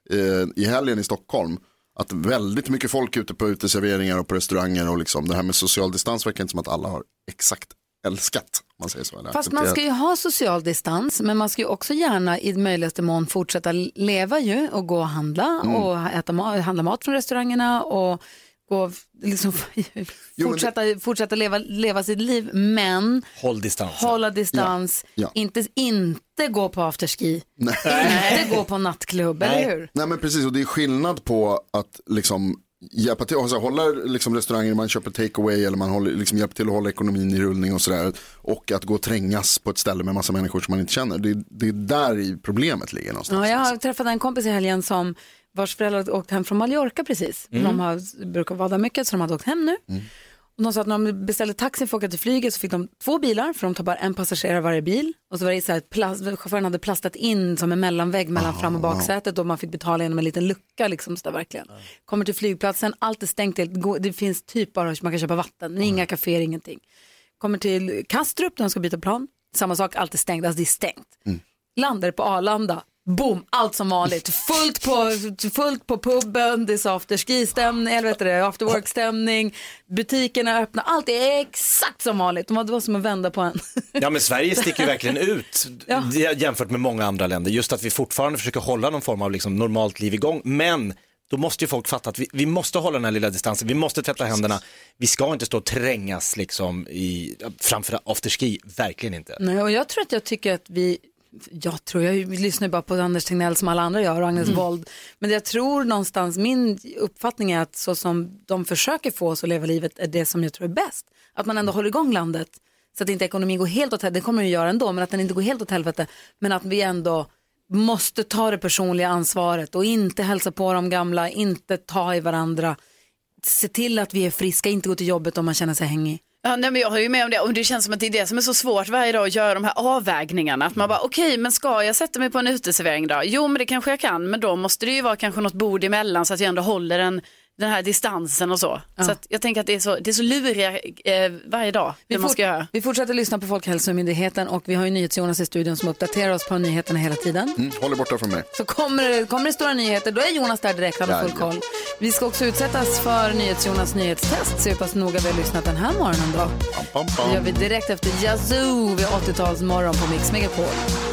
eh, i helgen i Stockholm. Att väldigt mycket folk ute på uteserveringar och på restauranger och liksom det här med social distans verkar inte som att alla har exakt älskat. Man säger så. Fast man ska ju ha social distans, men man ska ju också gärna i möjligaste mån fortsätta leva ju och gå och handla Mm. och äta ma- handla mat från restaurangerna och gå, liksom, fortsätta, fortsätta leva, leva sitt liv, men Håll distans. hålla distans, Ja, ja. Inte, inte gå på afterski, Nej. inte gå på nattklubb, eller hur? Nej men precis och det är skillnad på att liksom hjälpa till, alltså, hålla liksom, restauranger, man köper takeaway eller man håller, liksom, hjälper till att hålla ekonomin i rullning och sådär. Och att gå och trängas på ett ställe med massa människor som man inte känner. Det, det är där i problemet ligger någonstans. Ja, jag har träffat en kompis i helgen som vars föräldrar hade åkt hem från Mallorca precis. Mm. De har, brukar vara där mycket så de hade åkt hem nu. Och de sa att när de beställde taxi för att åka till flyget så fick de två bilar för de tar bara en passagerare varje bil. Och så var det så här, plast, chauffören hade plastat in som en mellanvägg mellan fram och baksätet och man fick betala genom en liten lucka liksom så där verkligen. Kommer till flygplatsen, allt är stängt, helt. Det finns typ bara, man kan köpa vatten, inga kaféer, ingenting. Kommer till Kastrup när de ska byta plan, samma sak, allt är stängt, alltså det är stängt. Landar på Arlanda, boom, allt som vanligt. Fullt på, fullt på puben, det är afterski-stämning, eller vet du det, after work-stämning, butikerna är öppna, allt är exakt som vanligt. Det var som att vända på en. Ja men Sverige sticker ju verkligen ut Ja. jämfört med många andra länder. Just att vi fortfarande försöker hålla någon form av liksom normalt liv igång. Men då måste ju folk fatta att vi, vi måste hålla den här lilla distansen, vi måste tvätta händerna. Vi ska inte stå och trängas liksom i, framför afterski, verkligen inte. Nej, och jag tror att jag tycker att vi, jag tror, jag lyssnar bara på Anders Tegnell som alla andra gör och Agnes Mm. Wold. Men jag tror någonstans, min uppfattning är att så som de försöker få oss att leva livet är det som jag tror är bäst. Att man ändå håller igång landet så att inte ekonomin går helt åt helvete, det kommer den ju göra ändå, men att den inte går helt åt helvete. Men att vi ändå måste ta det personliga ansvaret och inte hälsa på de gamla, inte ta i varandra. Se till att vi är friska, inte gå till jobbet om man känner sig hängig. Ja, nej, men jag har ju med om det och det känns som att det är det som är så svårt varje dag att göra de här avvägningarna. Att man bara okej, men ska jag sätta mig på en uteservering då? Jo, men det kanske jag kan, men då måste det ju vara kanske något bord emellan så att jag ändå håller en den här distansen och så. Så att jag tänker att det är så, det är så luriga eh, varje dag det man fort- vi fortsätter lyssna på Folkhälsomyndigheten och vi har ju NyhetsJonas i studion som uppdaterar oss på nyheterna hela tiden. Mm, håll er borta från mig. Så kommer det, kommer det stora nyheter, då är Jonas där direkt, han har full koll. Vi ska också utsättas för NyhetsJonas nyhetstest, se hur pass noga vi har lyssnat den här morgonen då. Pam, Det gör vi direkt efter Yazoo vid 80-talsmorgon på Mix Megapol.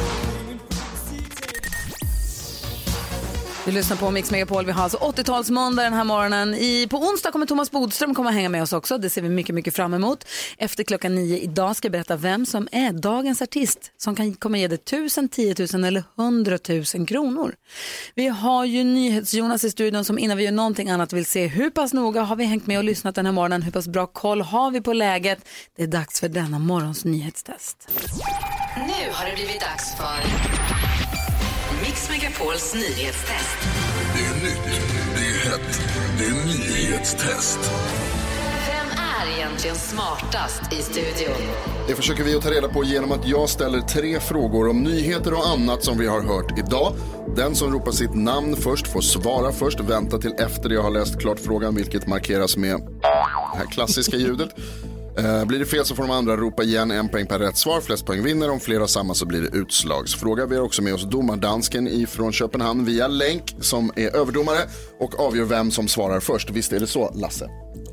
Vi lyssnar på Mix Megapol. Vi har alltså 80-talsmåndag den här morgonen. I, på onsdag kommer Thomas Bodström komma och hänga med oss också. Det ser vi mycket, mycket fram emot. Efter klockan nio idag ska jag berätta vem som är dagens artist som kan komma ge dig 1000, 10 000 eller 100 000 kronor. Vi har ju NyhetsJonas i studion som innan vi gör någonting annat vill se hur pass noga har vi hängt med och lyssnat den här morgonen. Hur pass bra koll har vi på läget? Det är dags för denna morgons nyhetstest. Nu har det blivit dags för Megapols nyhetstest. Det är nytt, det är hett, det är nyhetstest. Vem är egentligen smartast i studion? Det försöker vi att ta reda på genom att jag ställer tre frågor om nyheter och annat som vi har hört idag. Den som ropar sitt namn först får svara först, vänta till efter jag har läst klart frågan, vilket markeras med det här klassiska ljudet. Eh, blir det fel så får de andra ropa igen, en poäng per rätt svar, flest poäng vinner. Om flera har samma så blir det utslagsfråga. Vi har också med oss domardansken ifrån Köpenhamn via länk som är överdomare och avgör vem som svarar först. Visst är det så, Lasse?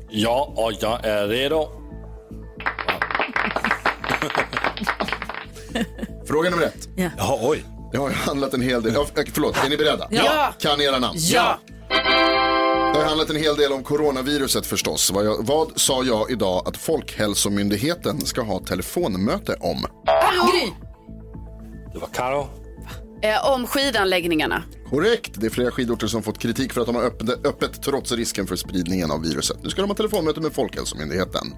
Ja, och jag är redo. Fråga nummer ett. Ja. Jaha, oj. Det har ju handlat en hel del, ja, eh, förlåt, är ni beredda? Ja. Kan era namn? Ja. Det har handlat en hel del om coronaviruset förstås. Vad, jag, vad sa jag idag att Folkhälsomyndigheten ska ha telefonmöte om? Gry. Det var Karo. Eh, om skidanläggningarna. Korrekt, det är flera skidorter som fått kritik för att de har öppet, öppet trots risken för spridningen av viruset. Nu ska de ha telefonmöte med Folkhälsomyndigheten.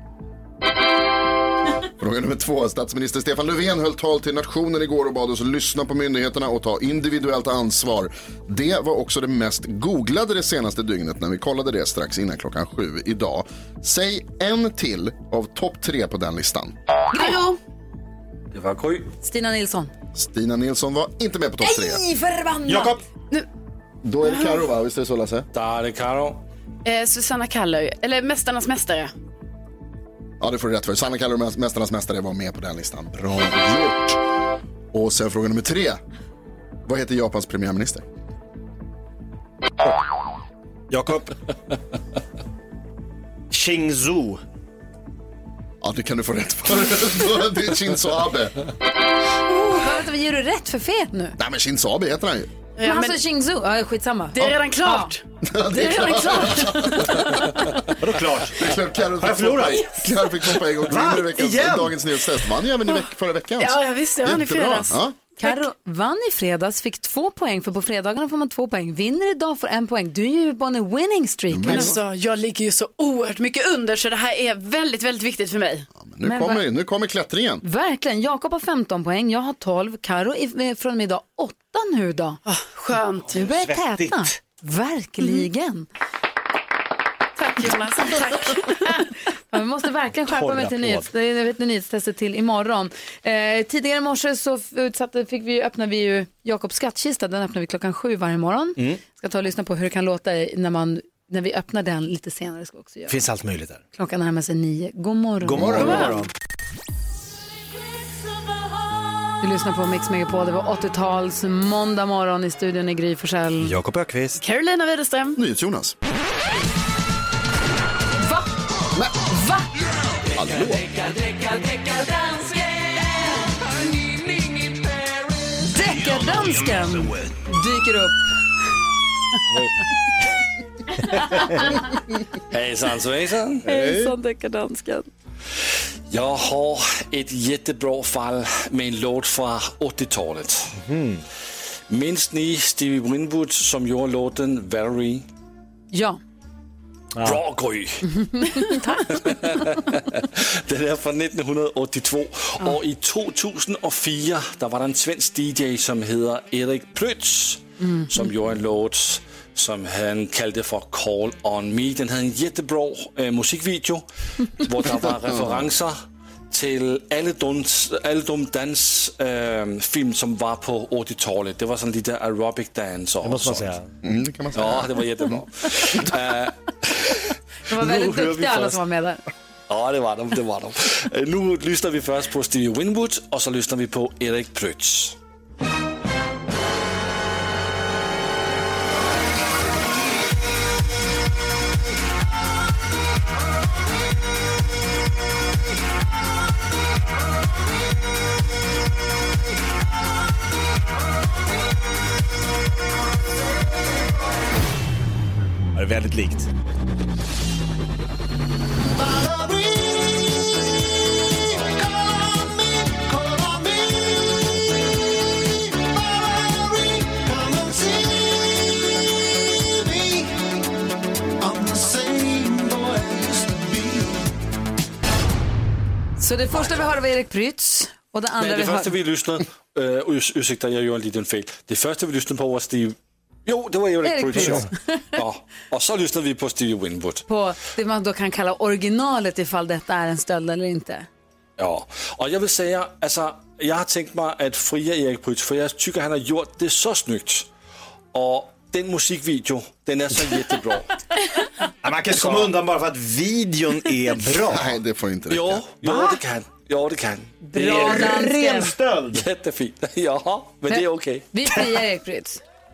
Fråga nummer två. Statsminister Stefan Löfven höll tal till nationen igår och bad oss lyssna på myndigheterna och ta individuellt ansvar. Det var också det mest googlade det senaste dygnet när vi kollade det strax innan klockan sju idag. Säg en till av topp tre på den listan. Gro. Det var Gry. Stina Nilsson. Stina Nilsson var inte med på topp tre. Nej, förbannat! Jakob. Då är det Karo va? Visst är det så Lasse? Där är Karo. Eh, Susanna Kallur, eller Mästarnas mästare. Ja, det får du rätt för. Sanna Kallur, Mästarnas mästare, var med på den listan. Bra gjort! Och sen fråga nummer tre. Vad heter Japans premiärminister? Jakob. Shinzo. Ja, det kan du få rätt för. det är Shinzo Abe. Vänta, ger du rätt för fet nu? Nej, men Shinzo Abe heter han ju. Men han sa Xingzhou, ja, skitsamma. Det är redan klart. Det är redan klart. Vadå klart? Det är klart Carro Har jag fick två förlorat? poäng. Carro fick två poäng och Va? vinner i veckans Igen? Dagens Nyhetstest. Vann ju även i veck förra veckan. Ja, jag visste. Jag vann i Jättebra. fredags. Ja. Karo vann i fredags, fick två poäng, för på fredagarna får man två poäng. Vinner idag får en poäng. Du är ju på en winning streak. Men alltså, jag ligger ju så oerhört mycket under så det här är väldigt, väldigt viktigt för mig. Nu, Men kommer, nu kommer klättringen. Verkligen. Jakob har 15 poäng, jag har 12. Karo är från och med idag 8 nu då. skönt. Nu börjar det täta. Verkligen. Tack Jonas, tack. Ja, vi måste verkligen skärpa mig till nyhets, ett nyhetstestet till imorgon. Eh, tidigare i morse så utsatte, fick vi, öppna vi ju Jakobs skattkista. Den öppnar vi klockan sju varje morgon. Mm. Ska ta och lyssna på hur det kan låta när, man, när vi öppnar den lite senare. Ska också göra. Finns allt möjligt där. Klockan närmar sig nio. God morgon. God morgon. God morgon. Vi lyssnar på Mix Megapol. Det var 80-tals måndag morgon i studion i Gry Forssell. Jakob Ökvist. Carolina Widerström. NyhetsJonas. Va? Va? Hallå? Deckardansken dyker upp. Hejsan svejsan. Hejsan deckardansken. Jag har ett jättebra fall med en låt från 80-talet. Minns ni Stevie Winwood som gjorde låten Valerie? Ja. Bra Gry! Den är från 1982 och i 2004 där var det en svensk DJ som heter Erik Prytz som gjorde en låt som han kallade för Call On Me. Den hade en jättebra eh, musikvideo där det var referenser till alla de, alla de dansfilm film som var på 80-talet. Det var sån lite aerobic dance. Och Det måste man säga. Mm, det kan man säga. Ja, det var jättebra. Eh, De var väldigt duktiga alla som var med där. Ja, det var de. Det var de. Eh, Nu lyssnar vi först på Stevie Winwood och så lyssnar vi på Erik Prytz. Väldigt likt. Så det första vi hörde var Erik Prytz. Och det andra Men det vi första vi lyssnade... Uh, urs- ursäkta, jag gjorde en liten fel. Det första vi lyssnade på var Steve... Jo, det var Erik, Erik. Prytz. Ja. ja. Och så lyssnade vi på Stevie Winwood. på det man då kan kalla originalet ifall detta är en stöld eller inte. Ja, och jag vill säga, alltså, jag har tänkt mig att fria Erik Prytz, för jag tycker han har gjort det så snyggt. Och den musikvideo, den är så jättebra. Man kan komma undan bara för att videon är bra. Nej, det får inte räcka. Ja, ja det kan. Ja, det kan. Bra dansken. Ren stöld. Jättefint. Ja, men det är okej. Vi friar Erik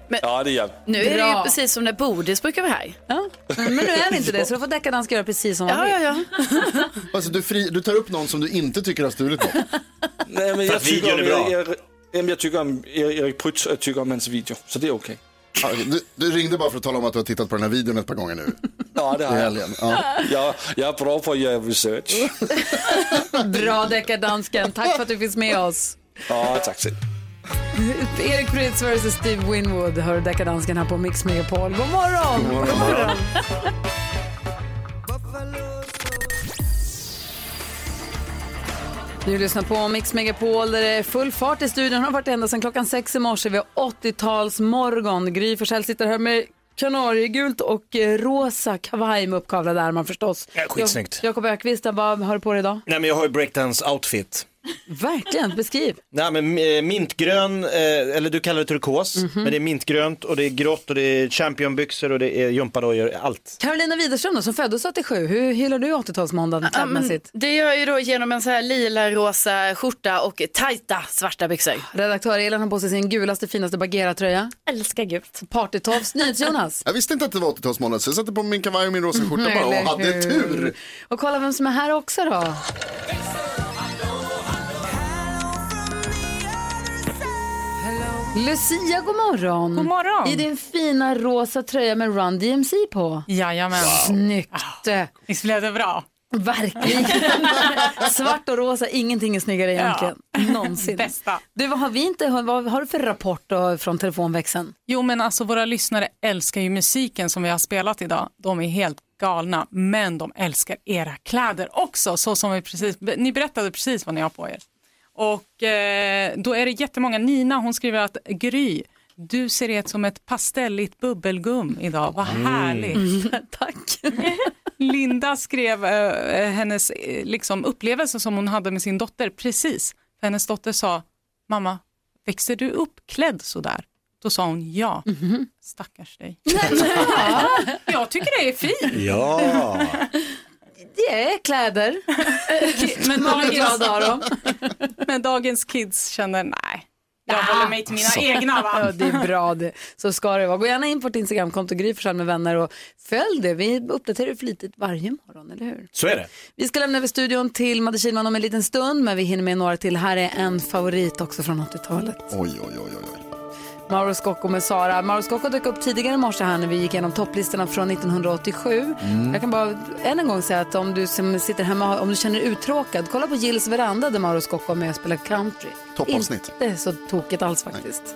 Prytz. Ja, det gör Nu är det ju Bra. precis som när Bodis brukar vara här. Ja. Men nu är det inte det, så då får deckardansken göra precis som han Ja, vill. ja, ja. Alltså, du, fri, du tar upp någon som du inte tycker har stulit något. Nej, men jag att tycker, videon om, är bra. jag, jag, jamen, jag tycker om Erik Prytz och jag tycker om hans video, så det är okej. Ja, Du, du ringde bara för att tala om att du har tittat på den här videon ett par gånger nu. Ja, det I har jag. helgen. Ja. Jag, jag är bra på att göra research. Bra deckardansken, tack för att du finns med oss. Ja, tack så Erik Prytz vs Steve Winwood hör deckardansken här på Mix Megapol. God morgon! God morgon. Du lyssnar på Mix Megapol där det är full fart i studion. har varit ända sedan klockan sex i morse. Vi har 80-tals morgon. Gry Forssell sitter här med kanariegult och rosa kavaj med uppkavlade ärmar förstås. Ja, skitsnyggt. Jak- Jakob Ökvist, vad har du på dig idag? Nej men jag har ju breakdance-outfit. Verkligen, beskriv. Nej men eh, mintgrön, eh, eller du kallar det turkos, Mhm. men det är mintgrönt och det är grått och det är championbyxor och det är gympadojor, allt. Carolina Widerström då, som föddes 87, hur hyllar du 80-talsmåndagen Ja, men klädmässigt? det gör jag ju då genom en så här lila rosa skjorta och tajta svarta byxor. Redaktör Elin har på sig sin gulaste, finaste Bagheera-tröja. Älskar gult. Partytofs. NyhetsJonas. Jag visste inte att det var 80-talsmånad så jag satte på min kavaj och min rosa skjorta bara och hade tur. Och kolla vem som är här också då. Lucia, god morgon. God morgon. I din fina rosa tröja med Run DMC på. Jajamän. Snyggt. Visst blev det bra? Verkligen. Svart och rosa, ingenting är snyggare egentligen. Någonsin. Bästa. Du, vad har vi inte, vad har du för rapport då från telefonväxeln? Jo, men alltså våra lyssnare älskar ju musiken som vi har spelat idag. De är helt galna, men de älskar era kläder också, så som vi precis, ni berättade precis vad ni har på er. Och eh, då är det jättemånga, Nina hon skriver att Gry, Du ser ut som ett pastelligt bubbelgum idag. Vad härligt. Tack. Linda skrev eh, hennes eh, liksom, upplevelse som hon hade med sin dotter precis. Hennes dotter sa, mamma, växer du upp klädd sådär? Då sa hon ja. Stackars dig. Jag tycker det är fint. Ja. Det är kläder. Men dagens, men dagens kids känner nej. Jag håller mig till mina Så. egna va? Ja, det är bra det. Så ska det vara. Gå gärna in på vårt Instagramkonto Gry med vänner och följ det. Vi uppdaterar flitigt varje morgon, eller hur? Så är det. Vi ska lämna över studion till Madde Kihlman om en liten stund, men vi hinner med några till. Här är en favorit också från 80-talet. Oj, oj, oj, oj. Mauro Scocco med Sara. Mauro Scocco dök upp tidigare i morse här när vi gick igenom topplistorna från 1987. Mm. Jag kan bara än en gång säga att om du som sitter hemma, om du känner dig uttråkad, kolla på Gills veranda där Mauro Scocco är med och spelar country. Toppavsnitt. Inte så tokigt alls faktiskt.